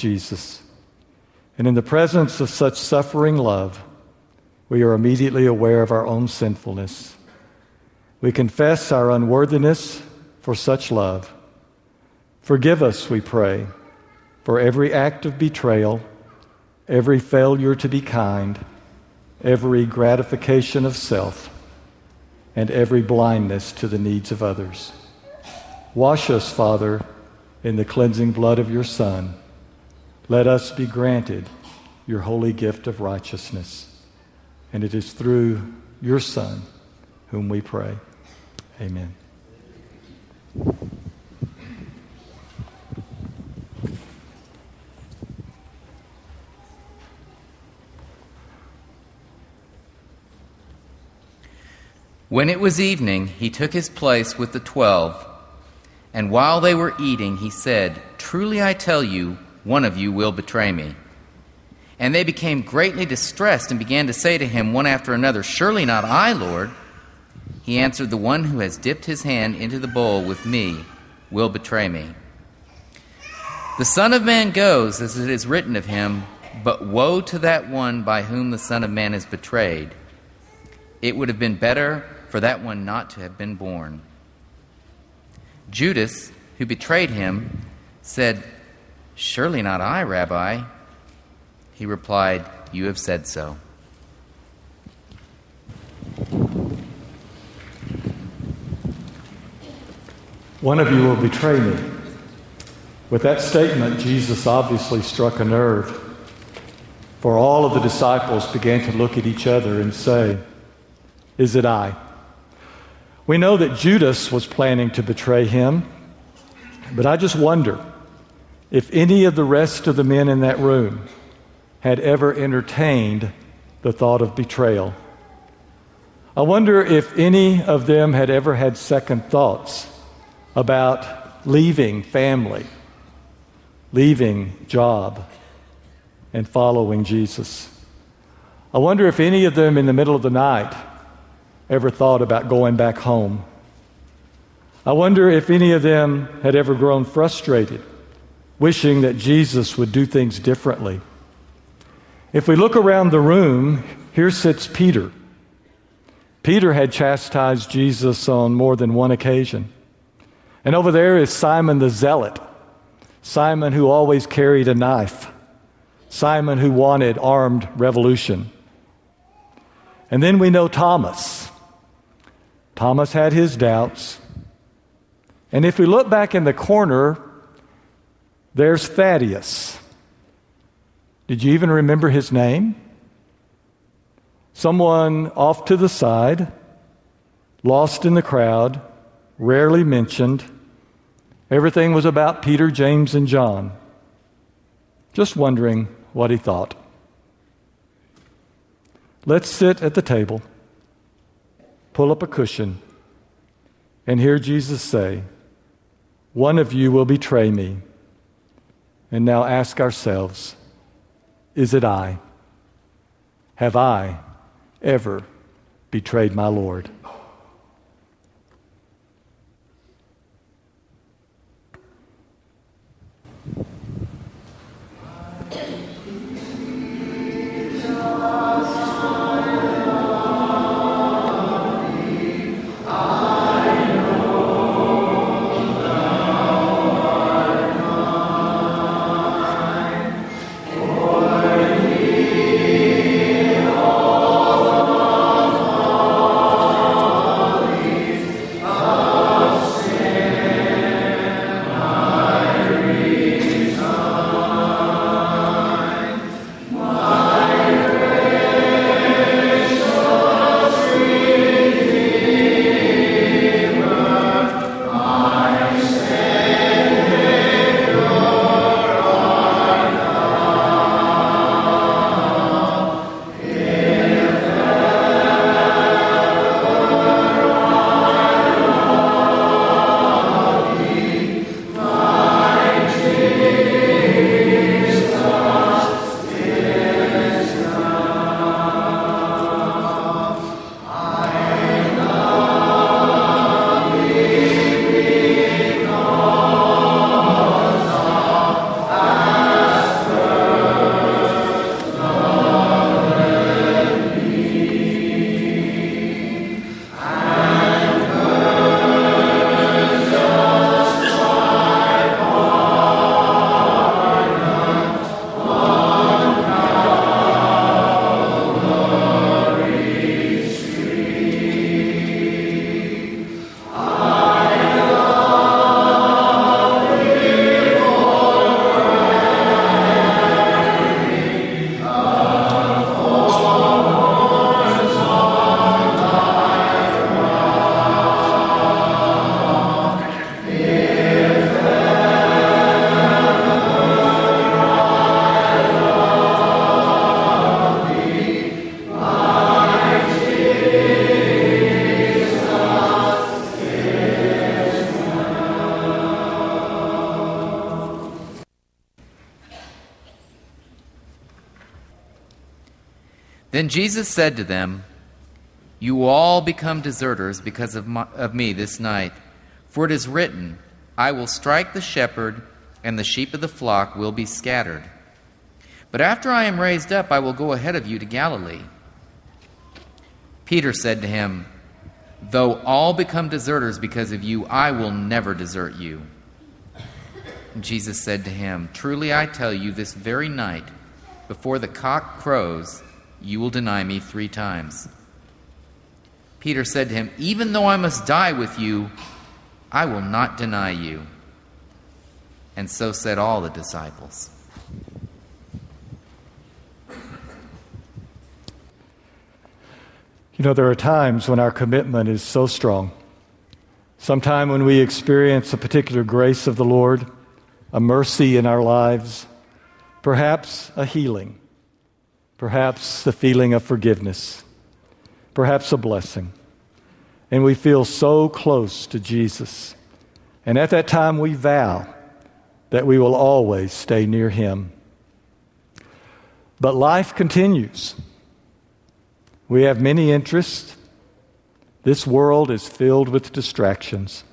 Jesus. And in the presence of such suffering love, we are immediately aware of our own sinfulness. We confess our unworthiness for such love. Forgive us, we pray, for every act of betrayal, every failure to be kind, every gratification of self, and every blindness to the needs of others. Wash us, Father, in the cleansing blood of your Son. Let us be granted your holy gift of righteousness. And it is through your Son whom we pray. Amen. When it was evening, he took his place with the twelve. And while they were eating, he said, Truly I tell you, one of you will betray me. And they became greatly distressed and began to say to him one after another, Surely not I, Lord. He answered, The one who has dipped his hand into the bowl with me will betray me. The Son of Man goes, as it is written of him, but woe to that one by whom the Son of Man is betrayed. It would have been better for that one not to have been born. Judas, who betrayed him, said, Surely not I, Rabbi. He replied, You have said so. One of you will betray me. With that statement, Jesus obviously struck a nerve, for all of the disciples began to look at each other and say, Is it I? We know that Judas was planning to betray him, but I just wonder if any of the rest of the men in that room had ever entertained the thought of betrayal. I wonder if any of them had ever had second thoughts about leaving family, leaving job, and following Jesus. I wonder if any of them in the middle of the night ever thought about going back home. I wonder if any of them had ever grown frustrated, wishing that Jesus would do things differently if we look around the room, here sits Peter. Peter had chastised Jesus on more than one occasion. And over there is Simon the Zealot, Simon who always carried a knife, Simon who wanted armed revolution. And then we know Thomas. Thomas had his doubts. And if we look back in the corner, there's Thaddeus. Did you even remember his name? Someone off to the side, lost in the crowd, rarely mentioned. Everything was about Peter, James, and John. Just wondering what he thought. Let's sit at the table, pull up a cushion, and hear Jesus say, One of you will betray me. And now ask ourselves, is it I? Have I ever betrayed my Lord? Then Jesus said to them, You will all become deserters because of, my, of me this night. For it is written, I will strike the shepherd, and the sheep of the flock will be scattered. But after I am raised up, I will go ahead of you to Galilee. Peter said to him, Though all become deserters because of you, I will never desert you. Jesus said to him, Truly I tell you, this very night, before the cock crows, you will deny me three times. Peter said to him, Even though I must die with you, I will not deny you. And so said all the disciples. You know, there are times when our commitment is so strong. Sometime when we experience a particular grace of the Lord, a mercy in our lives, perhaps a healing, perhaps the feeling of forgiveness, perhaps a blessing. And we feel so close to Jesus. And at that time, we vow that we will always stay near Him. But life continues. We have many interests. This world is filled with distractions.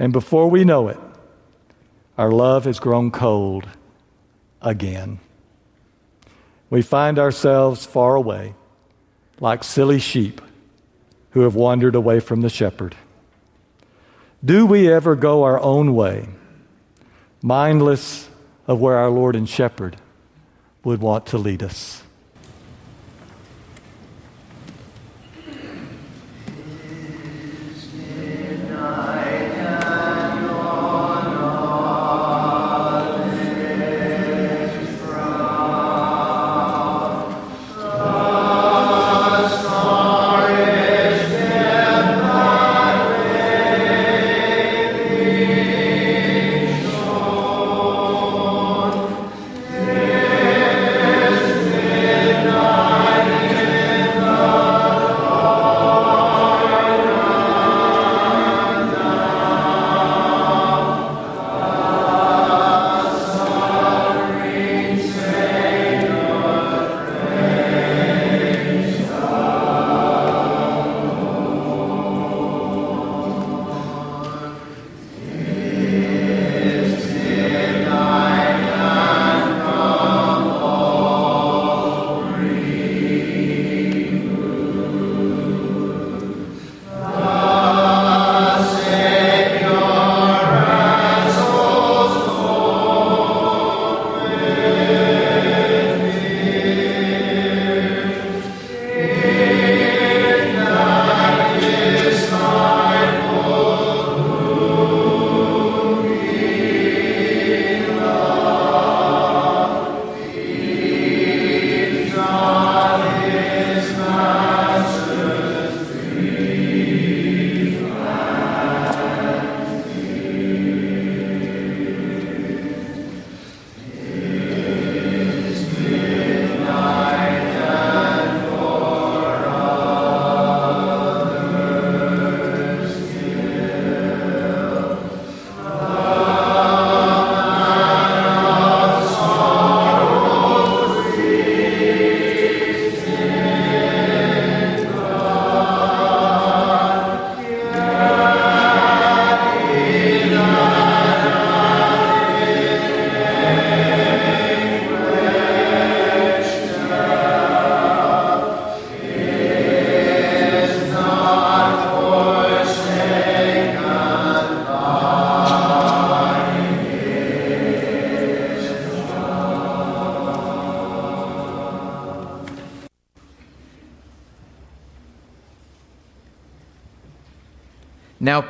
And before we know it, our love has grown cold again. We find ourselves far away, like silly sheep who have wandered away from the shepherd. Do we ever go our own way, mindless of where our Lord and Shepherd would want to lead us?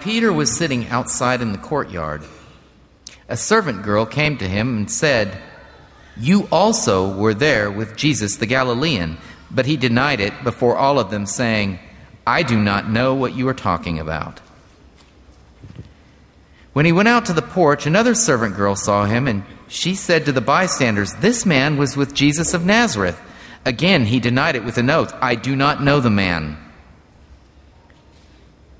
Peter was sitting outside in the courtyard. A servant girl came to him and said, You also were there with Jesus the Galilean. But he denied it before all of them, saying, I do not know what you are talking about. When he went out to the porch, another servant girl saw him, and she said to the bystanders, This man was with Jesus of Nazareth. Again, he denied it with an oath, I do not know the man.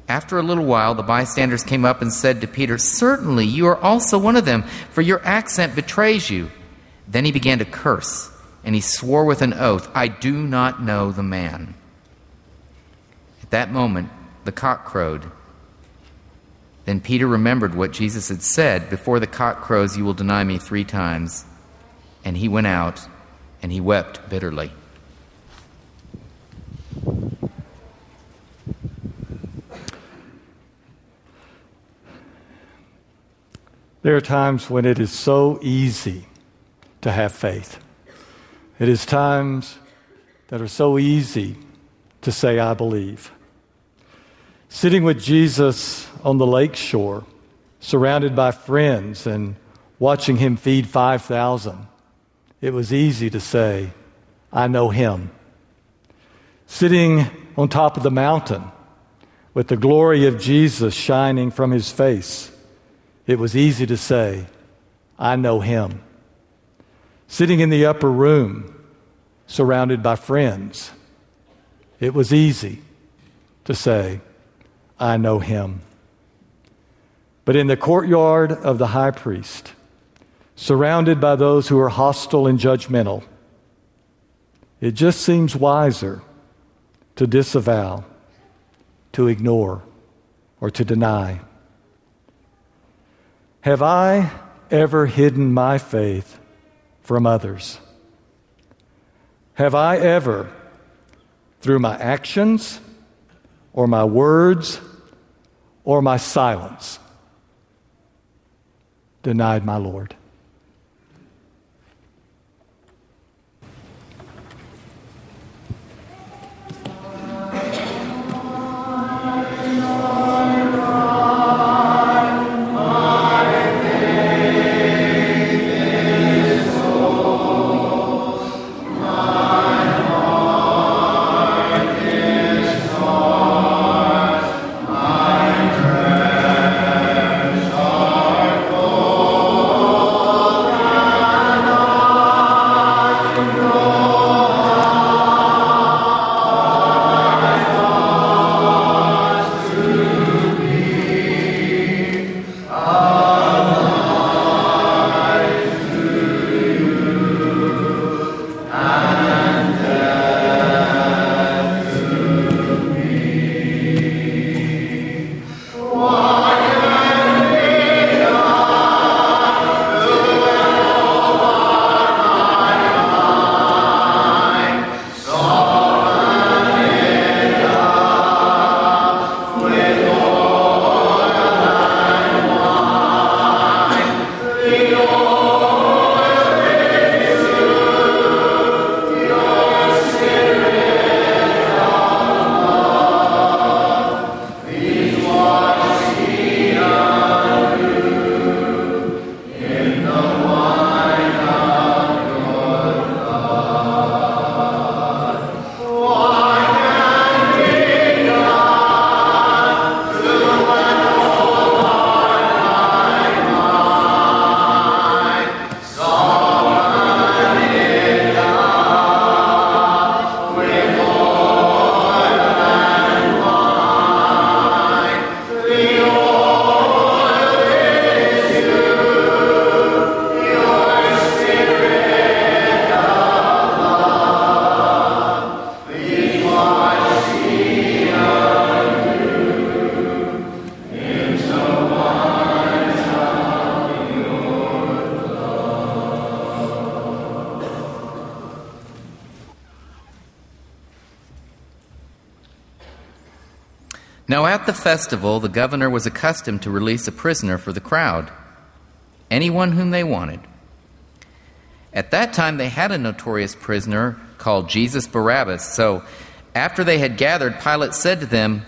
After a little while, the bystanders came up and said to Peter, Certainly, you are also one of them, for your accent betrays you. Then he began to curse, and he swore with an oath, I do not know the man. At that moment, the cock crowed. Then Peter remembered what Jesus had said Before the cock crows, you will deny me three times. And he went out and he wept bitterly. There are times when it is so easy to have faith. It is times that are so easy to say, I believe. Sitting with Jesus on the lake shore, surrounded by friends and watching him feed 5,000, it was easy to say, I know him. Sitting on top of the mountain with the glory of Jesus shining from his face, it was easy to say, I know him. Sitting in the upper room, surrounded by friends, it was easy to say, I know him. But in the courtyard of the high priest, surrounded by those who are hostile and judgmental, it just seems wiser to disavow, to ignore, or to deny. Have I ever hidden my faith from others? Have I ever, through my actions or my words or my silence, denied my Lord? The festival, the governor was accustomed to release a prisoner for the crowd, anyone whom they wanted. At that time, they had a notorious prisoner called Jesus Barabbas. So, after they had gathered, Pilate said to them,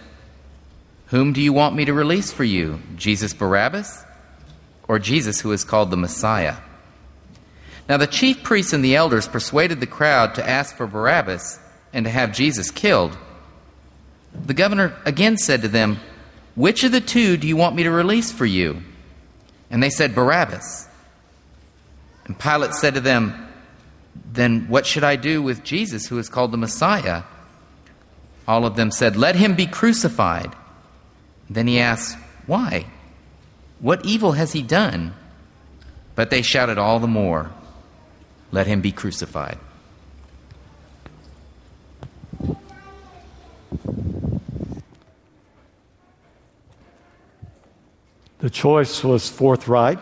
Whom do you want me to release for you, Jesus Barabbas, or Jesus who is called the Messiah? Now, the chief priests and the elders persuaded the crowd to ask for Barabbas and to have Jesus killed. The governor again said to them, Which of the two do you want me to release for you? And they said, Barabbas. And Pilate said to them, Then what should I do with Jesus, who is called the Messiah? All of them said, Let him be crucified. Then he asked, Why? What evil has he done? But they shouted all the more, Let him be crucified. The choice was forthright,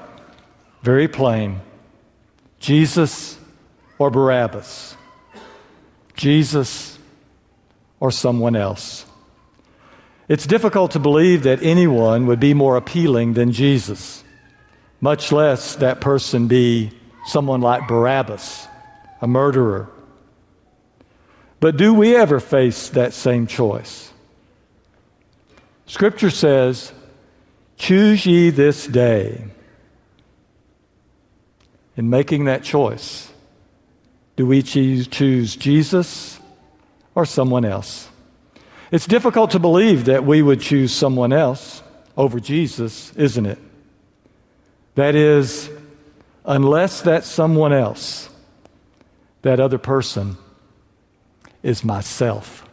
very plain Jesus or Barabbas, Jesus or someone else. It's difficult to believe that anyone would be more appealing than Jesus, much less that person be someone like Barabbas, a murderer. But do we ever face that same choice? Scripture says, Choose ye this day. In making that choice, do we choose, Jesus or someone else? It's difficult to believe that we would choose someone else over Jesus, isn't it? That is, unless that someone else, that other person, is myself.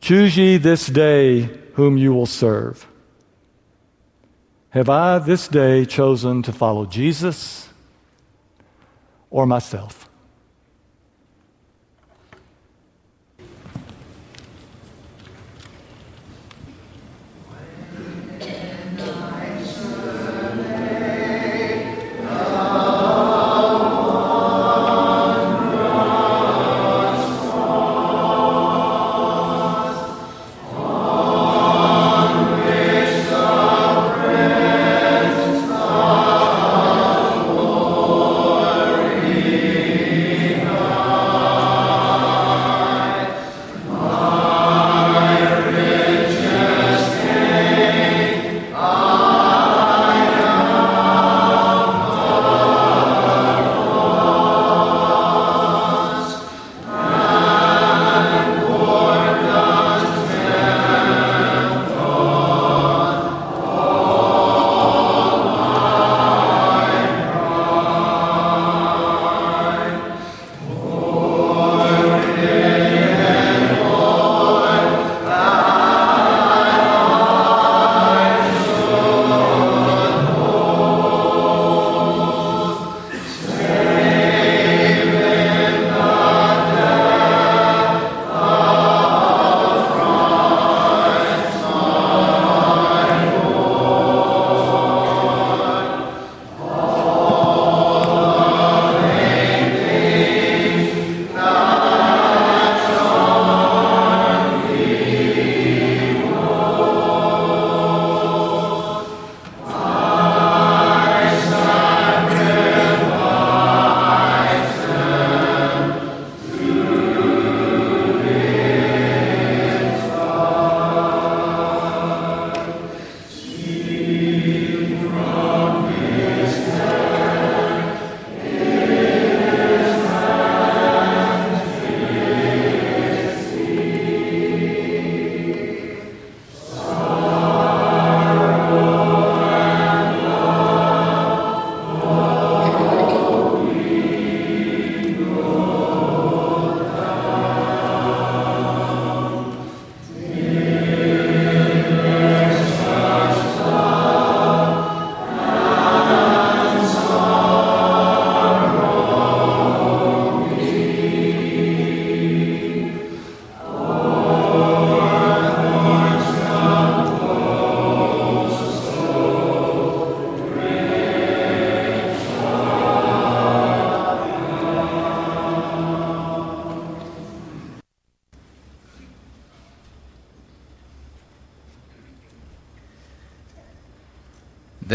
Choose ye this day whom you will serve. Have I this day chosen to follow Jesus or myself?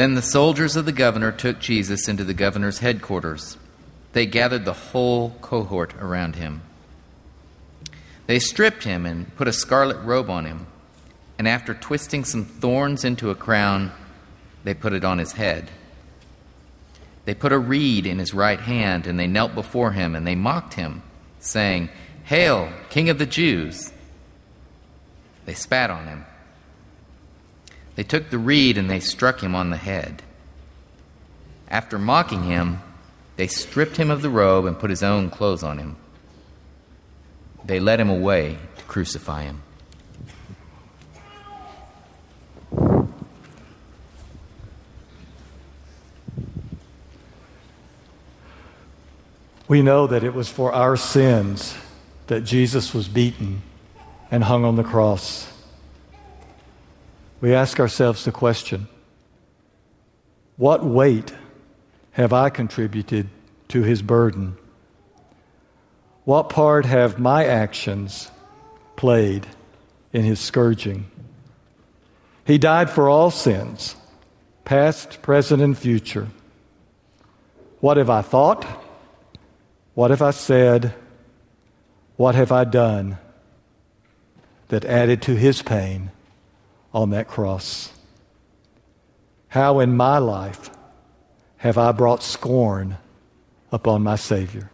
Then the soldiers of the governor took Jesus into the governor's headquarters. They gathered the whole cohort around him. They stripped him and put a scarlet robe on him, and after twisting some thorns into a crown, they put it on his head. They put a reed in his right hand, and they knelt before him, and they mocked him, saying, Hail, King of the Jews! They spat on him they took the reed and they struck him on the head. After mocking him, they stripped him of the robe and put his own clothes on him. They led him away to crucify him. We know that it was for our sins that Jesus was beaten and hung on the cross. We ask ourselves the question what weight have I contributed to his burden? What part have my actions played in his scourging? He died for all sins, past, present, and future. What have I thought? What have I said? What have I done that added to his pain on that cross? How in my life have I brought scorn upon my Savior?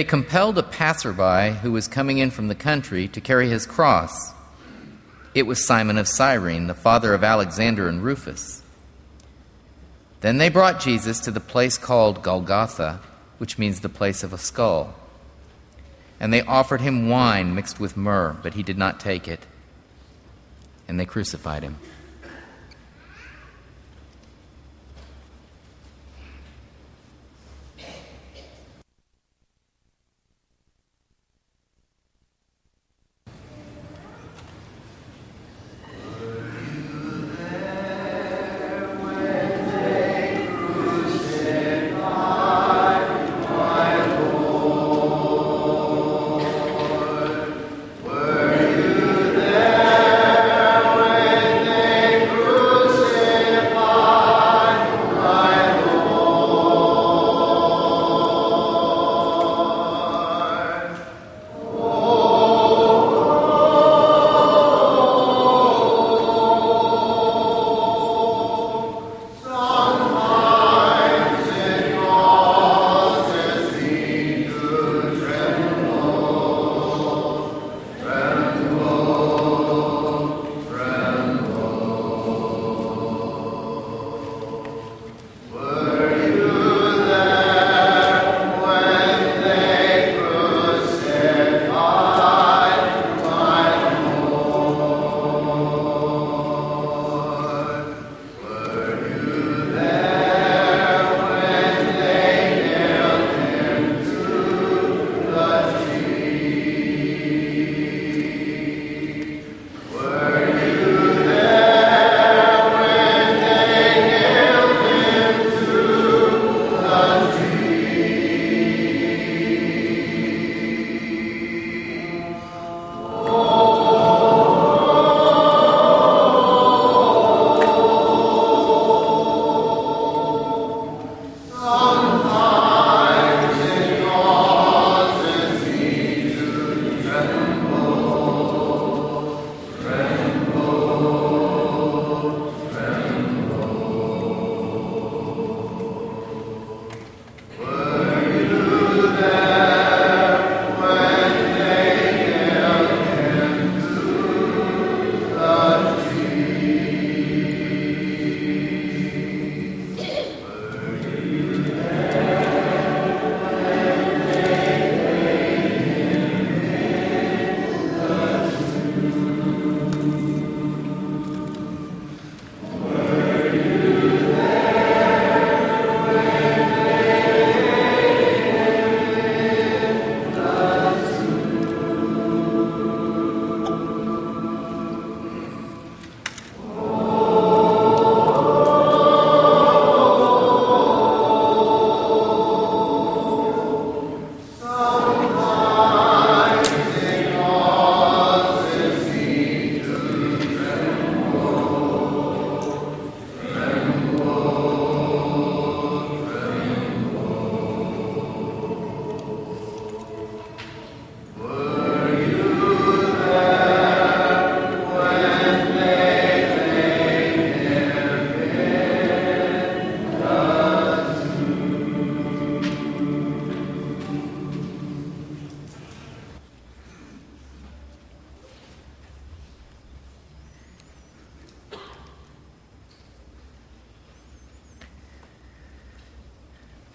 They compelled a passerby who was coming in from the country to carry his cross. It was Simon of Cyrene, the father of Alexander and Rufus. Then they brought Jesus to the place called Golgotha, which means the place of a skull. And they offered him wine mixed with myrrh, but he did not take it. And they crucified him.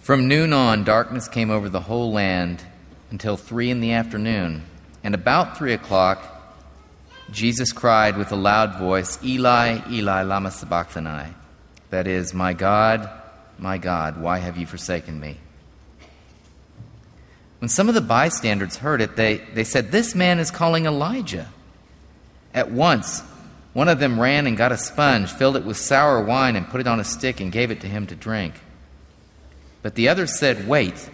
From noon on, darkness came over the whole land until three in the afternoon. And about three o'clock, Jesus cried with a loud voice, Eli, Eli, Lama Sabachthani. That is, My God, my God, why have you forsaken me? When some of the bystanders heard it, they, they said, This man is calling Elijah. At once, one of them ran and got a sponge, filled it with sour wine, and put it on a stick and gave it to him to drink. But the others said, Wait,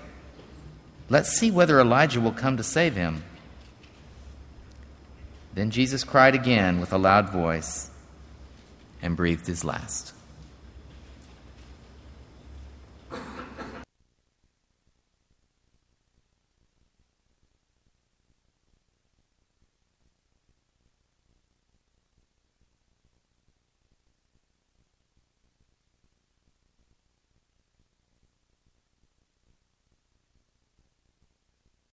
let's see whether Elijah will come to save him. Then Jesus cried again with a loud voice and breathed his last.